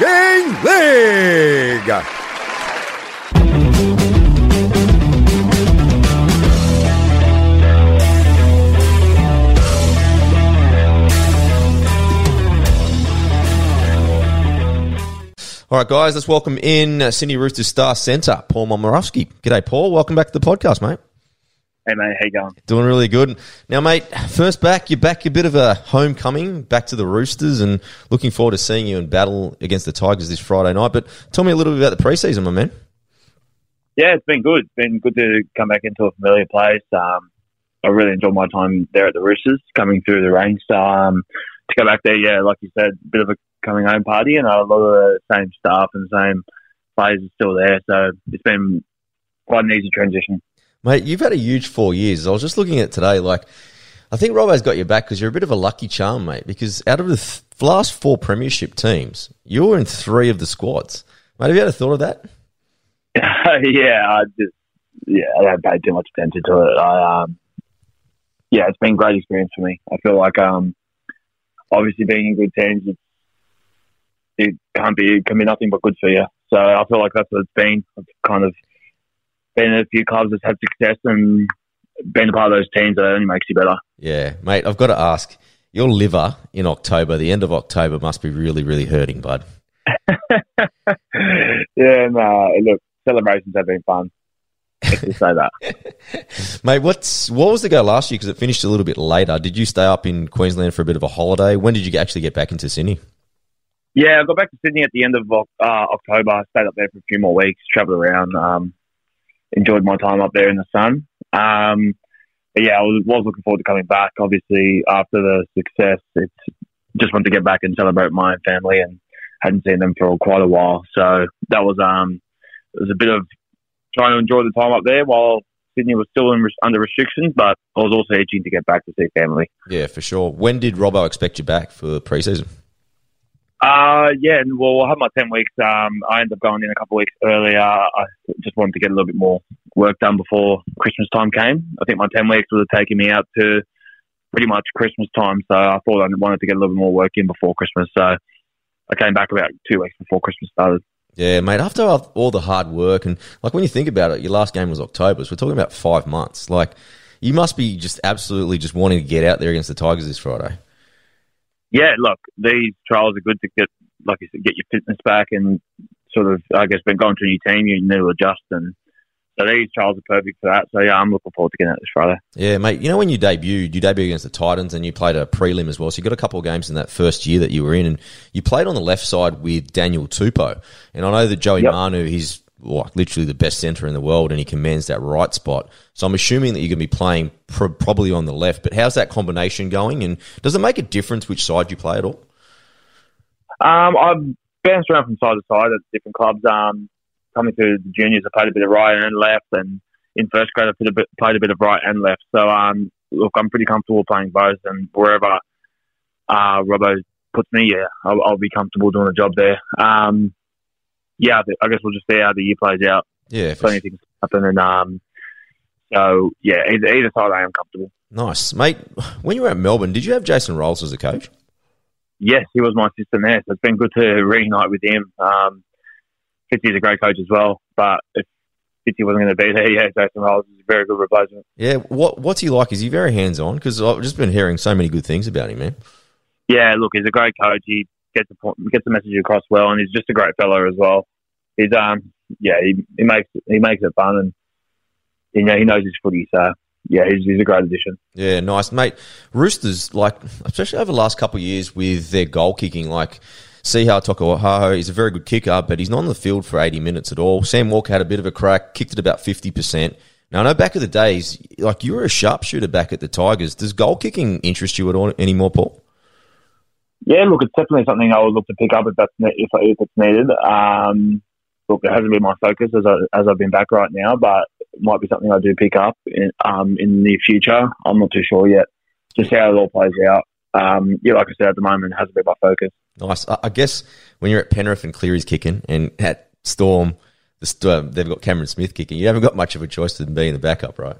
Talking League. All right, guys, let's welcome in uh, Sydney Roosters star centre, Paul Momirovski. G'day, Paul. Welcome back to the podcast, mate. Hey mate, how you going? Doing really good. Now, mate, first back, you're back a bit of a homecoming, back to the Roosters, and looking forward to seeing you in battle against the Tigers this Friday night. But tell me a little bit about the preseason, my man. Yeah, it's been good. It's been good to come back into a familiar place. Um, I really enjoyed my time there at the Roosters, coming through the ranks. Um, to go back there, yeah, like you said, a bit of a coming home party, and a lot of the same staff and same players are still there. So it's been quite an easy transition. Mate, you've had a huge four years. I was just looking at today, like, I think Robbo's got your back because you're a bit of a lucky charm, mate, because out of the th- last four premiership teams, you were in three of the squads. Mate, have you ever thought of that? yeah, I just yeah, I don't pay too much attention to it. I um, yeah, it's been a great experience for me. I feel like um, obviously being in good teams, it's, it can't be it can be nothing but good for you. So I feel like that's what it's been. I've kind of been in a few clubs that's had success and being a part of those teams that only makes you better. Yeah, mate, I've got to ask, your liver in October, the end of October, must be really, really hurting, bud. yeah, no, look, celebrations have been fun. Let's just say that. Mate, what's what was the go last year? Because it finished a little bit later. Did you stay up in Queensland for a bit of a holiday? When did you actually get back into Sydney? Yeah, I got back to Sydney at the end of uh, October. I stayed up there for a few more weeks, travelled around, um, enjoyed my time up there in the sun. Um, but yeah, I was, was looking forward to coming back. Obviously, after the success, it's just wanted to get back and celebrate my family, and hadn't seen them for quite a while. So that was um, it was a bit of trying to enjoy the time up there while Sydney was still in, under restrictions, but I was also itching to get back to see family. Yeah, for sure. When did Robbo expect you back for preseason? Uh, yeah, well, I had my 10 weeks. Um, I ended up going in a couple of weeks earlier. I just wanted to get a little bit more work done before Christmas time came. I think my 10 weeks have taken me out to pretty much Christmas time. So I thought I wanted to get a little bit more work in before Christmas. So I came back about two weeks before Christmas started. Yeah, mate. After all the hard work and like when you think about it, your last game was October. So we're talking about five months. Like you must be just absolutely just wanting to get out there against the Tigers this Friday. Yeah, look, these trials are good to get, like you said, get your fitness back and sort of, I guess, been going to a new team, you need to adjust and so these trials are perfect for that. So yeah, I'm looking forward to getting out this Friday. Yeah, mate. You know when you debuted, you debuted against the Titans and you played a prelim as well. So you got a couple of games in that first year that you were in, and you played on the left side with Daniel Tupou. And I know that Joey yep. Manu, he's like literally the best centre in the world, and he commands that right spot. So I'm assuming that you're going to be playing pr- probably on the left. But how's that combination going? And does it make a difference which side you play at all? Um, I've bounced around from side to side at different clubs. Um, coming through the juniors, I played a bit of right and left, and in first grade, I played a bit, played a bit of right and left. So, um, look, I'm pretty comfortable playing both, and wherever uh, Robbo puts me, yeah, I'll, I'll, be comfortable doing a job there. Um, yeah, I guess we'll just see how the year plays out. Yeah, plenty of things happen, and um, so yeah, either, either side, I am comfortable. Nice, mate. When you were at Melbourne, did you have Jason Ryles as a coach? Yes, he was my assistant there. So it's been good to reunite with him. Um, Fitzy's a great coach as well, but if Fitzy wasn't going to be there, yeah, Jason Ryles is a very good replacement. Yeah, what what's he like? Is he very hands on? Because I've just been hearing so many good things about him, man. Yeah, look, he's a great coach. He gets the gets the message across well, and he's just a great fellow as well. He's um, yeah, he, he makes he makes it fun, and you know he knows his footy, so yeah, he's, he's a great addition. Yeah, nice, mate. Roosters, like, especially over the last couple of years with their goal kicking, like, Siha Taukei'aho, is a very good kicker, but he's not on the field for 80 minutes at all. Sam Walker had a bit of a crack, kicked it about 50%. Now, I know back in the days, like you were a sharpshooter back at the Tigers. Does goal kicking interest you at all anymore, Paul? Yeah, look, it's definitely something I would look to pick up if that's if, if it's needed. Um, look, it hasn't been my focus as I, as I've been back right now, but it might be something I do pick up in um in the near future. I'm not too sure yet. Just how it all plays out. Um, yeah, like I said, at the moment, it hasn't been my focus. Nice. I, I guess when you're at Penrith and Cleary's kicking, and at Storm, the Storm, they've got Cameron Smith kicking. You haven't got much of a choice than being the backup, right?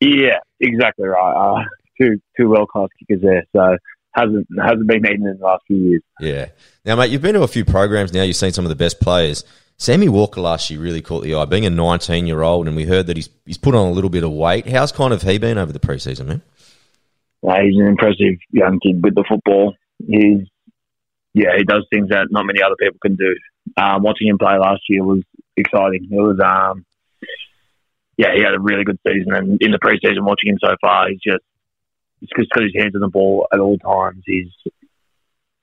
Yeah, exactly right. Uh, two two world class kickers there, so hasn't hasn't been needed in the last few years. Yeah. Now, mate, you've been to a few programs now. You've seen some of the best players. Sammy Walker last year really caught the eye, being a 19 year old, and we heard that he's he's put on a little bit of weight. How's kind of he been over the preseason, man? Uh, he's an impressive young kid with the football. He's yeah, he does things that not many other people can do. Um, watching him play last year was exciting. It was um, yeah, he had a really good season, and in the preseason, watching him so far, he's just it's just got his hands on the ball at all times. He's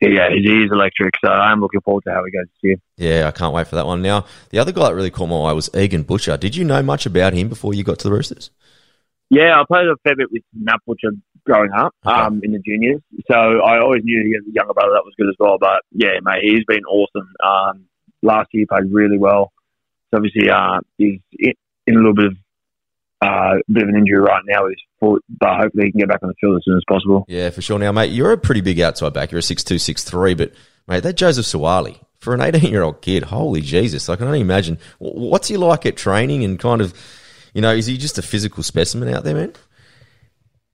yeah, he is electric. So I'm looking forward to how he goes this year. Yeah, I can't wait for that one. Now, the other guy that really caught my eye was Egan Butcher. Did you know much about him before you got to the Roosters? Yeah, I played a fair bit with Matt Butcher growing up Okay. um, in the juniors. So I always knew he had a younger brother that was good as well. But yeah, mate, he's been awesome. Um, last year he played really well. So obviously uh, he's in a little bit of uh, bit of an injury right now with his foot, but hopefully he can get back on the field as soon as possible. Yeah, for sure. Now, mate, you're a pretty big outside back. You're a six two, six three, but mate, that Joseph Suaalii for an 18 year old kid, holy Jesus! I can only imagine. What's he like at training and kind of, you know, is he just a physical specimen out there, man?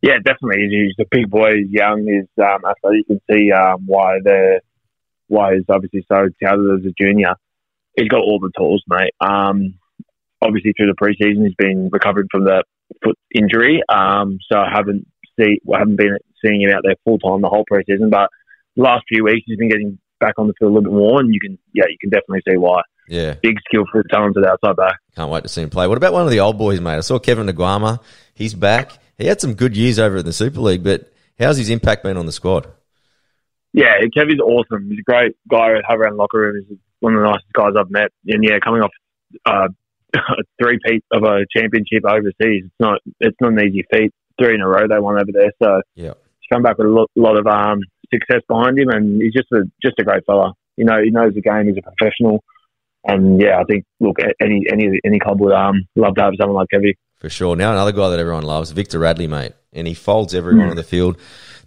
Yeah, definitely. He's a big boy. He's young. He's um, athletic. You can see um, why they're why he's obviously so touted as a junior. He's got all the tools, mate. Um, obviously, through the preseason, he's been recovering from the foot injury. Um, so I haven't see I haven't been seeing him out there full time the whole preseason, but last few weeks he's been getting back on the field a little bit more, and you can yeah you can definitely see why. Yeah, Big skillful, talented outside back. can't wait to see him play. What about one of the old boys, mate? I saw Kevin Naiqama. He's back. He had some good years over in the Super League, but how's his impact been on the squad? Yeah, Kevin's awesome. He's a great guy to have around the locker room. He's one of the nicest guys I've met. And yeah, coming off uh, a three-peat of a championship overseas, it's not it's not an easy feat. Three in a row they won over there. So Yeah. he's come back with a lot, lot of um, success behind him, and he's just a just a great fella. You know, he knows the game. He's a professional, and yeah, I think look, any any any club would um love to have someone like Kevin. For sure. Now another guy that everyone loves, Victor Radley, mate, and he folds everyone on the field.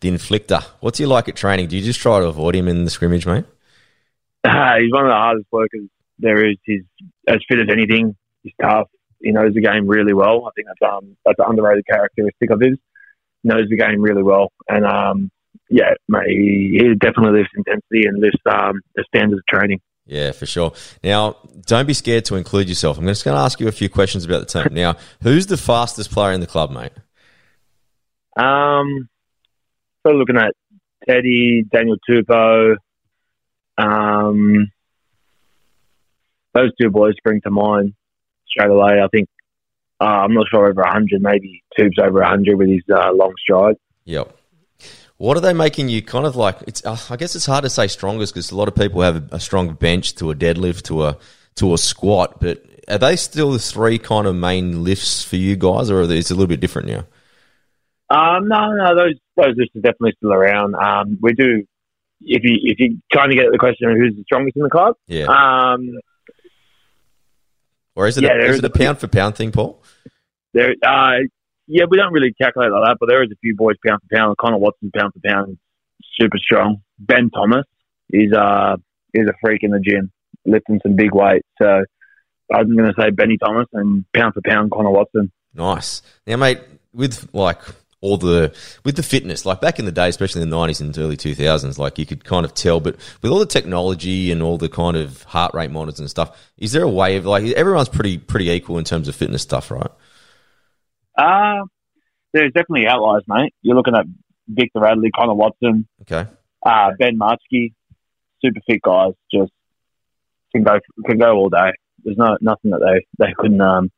The inflictor. What's he like at training? Do you just try to avoid him in the scrimmage, mate? Uh, he's one of the hardest workers there is. He's as fit as anything. He's tough. He knows the game really well. I think that's um that's an underrated characteristic of his. He Knows the game really well, and um yeah, mate, he, he definitely lifts intensity and lifts um the standards of training. Yeah, for sure. Now, don't be scared to include yourself. I'm just going to ask you a few questions about the team. Now, who's the fastest player in the club, mate? Um, so looking at Teddy, Daniel Tupou, um, those two boys spring to mind straight away. I think uh, I'm not sure over 100, maybe Tube's over 100 with his uh, long stride. Yep. What are they making you kind of like? It's uh, I guess it's hard to say strongest because a lot of people have a, strong bench to a deadlift to a to a squat, but are they still the three kind of main lifts for you guys, or it's a little bit different now? Um, no, no, those those lifts are definitely still around. Um, we do. If you if you trying to get the question of who's the strongest in the club, Yeah. um, Or is it yeah, a, is it a pound for pound thing, Paul? there, uh, yeah, we don't really calculate like that, but there is a few boys pound for pound. Connor Watson pound for pound, super strong. Ben Thomas is uh is a freak in the gym, lifting some big weights. So I'm going to say Benny Thomas and pound for pound Connor Watson. Nice. Now, mate, with like all the with the fitness, like back in the day, especially in the nineties and early two thousands, like you could kind of tell. But with all the technology and all the kind of heart rate monitors and stuff, is there a way of like everyone's pretty pretty equal in terms of fitness stuff, right? Uh, there's definitely outliers, mate. You're looking at Victor Radley, Connor Watson, Okay. uh, Ben Marschke, super fit guys, just can go can go all day. There's no nothing that they they couldn't. Um,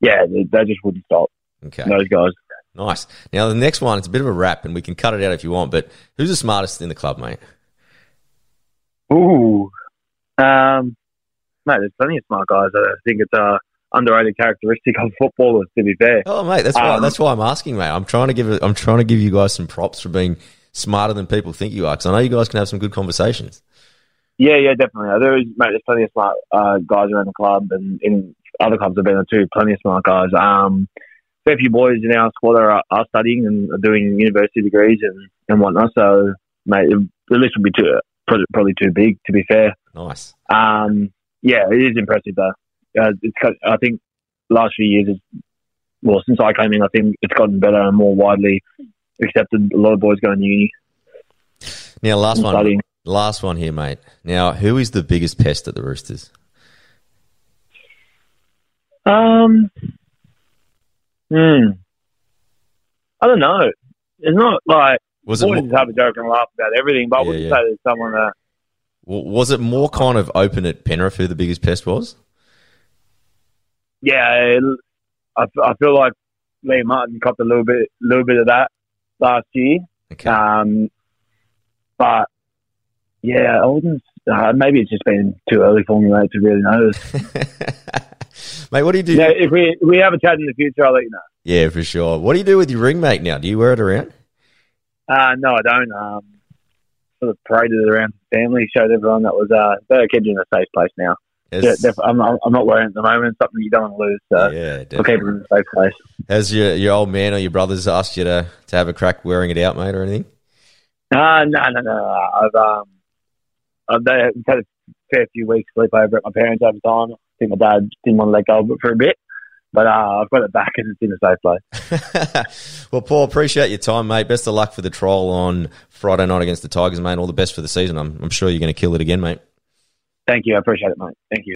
yeah, they, they just wouldn't stop. Okay. Those guys. Nice. Now the next one, it's a bit of a wrap, and we can cut it out if you want. But who's the smartest in the club, mate? Ooh, um, mate, there's plenty of smart guys. I think it's a underrated characteristic of footballers. To be fair, Oh, mate, that's why Um, that's why I'm asking, mate. I'm trying to give it, I'm trying to give you guys some props for being smarter than people think you are, because I know you guys can have some good conversations. Yeah, yeah, definitely. There is, mate. There's plenty of smart uh, guys around the club, and in other clubs I've been there too. Plenty of smart guys. Um, fair few boys in our squad are, are studying and are doing university degrees and, and whatnot. So, mate, the list would be too probably too big. To be fair, Nice. um, yeah, it is impressive though. Uh, it's I think last few years, is, well, since I came in, I think it's gotten better and more widely accepted. A lot of boys going to uni Now, last one. studying. Last one here, mate. Now, who is the biggest pest at the Roosters? Um, hmm. I don't know. It's not like Was it more, just have a joke and laugh about everything, but I wouldn't yeah. say there's someone that. w- was it more kind of open at Penrith who the biggest pest was? Yeah, it- I, I feel like Liam Martin copped a little bit, little bit of that last year. Okay. Um, but yeah, I wouldn't. Uh, maybe it's just been too early for me mate, to really know. mate, what do you do? Yeah, if we if we have a chat in the future, I'll let you know. Yeah, for sure. What do you do with your ring, mate? Now, do you wear it around? Uh, no, I don't. Um, sort of paraded it around the family, showed everyone that was uh, better kept it in a safe place now. Yeah, I'm, I'm not wearing it at the moment. It's something you don't want to lose, so yeah, I'll definitely. keep it in a safe place. Has your your old man or your brothers asked you to, to have a crack wearing it out, mate, or anything? Uh, no, no, no. I've um, I've I've had a fair few weeks sleep over at my parents over time. Think my dad didn't want to let go of it for a bit, but uh, I've got it back and it's in a safe place. well, Paul, appreciate your time, mate. Best of luck for the trial on Friday night against the Tigers, mate. All the best for the season. I'm, I'm sure you're going to kill it again, mate. Thank you. I appreciate it, mate. Thank you.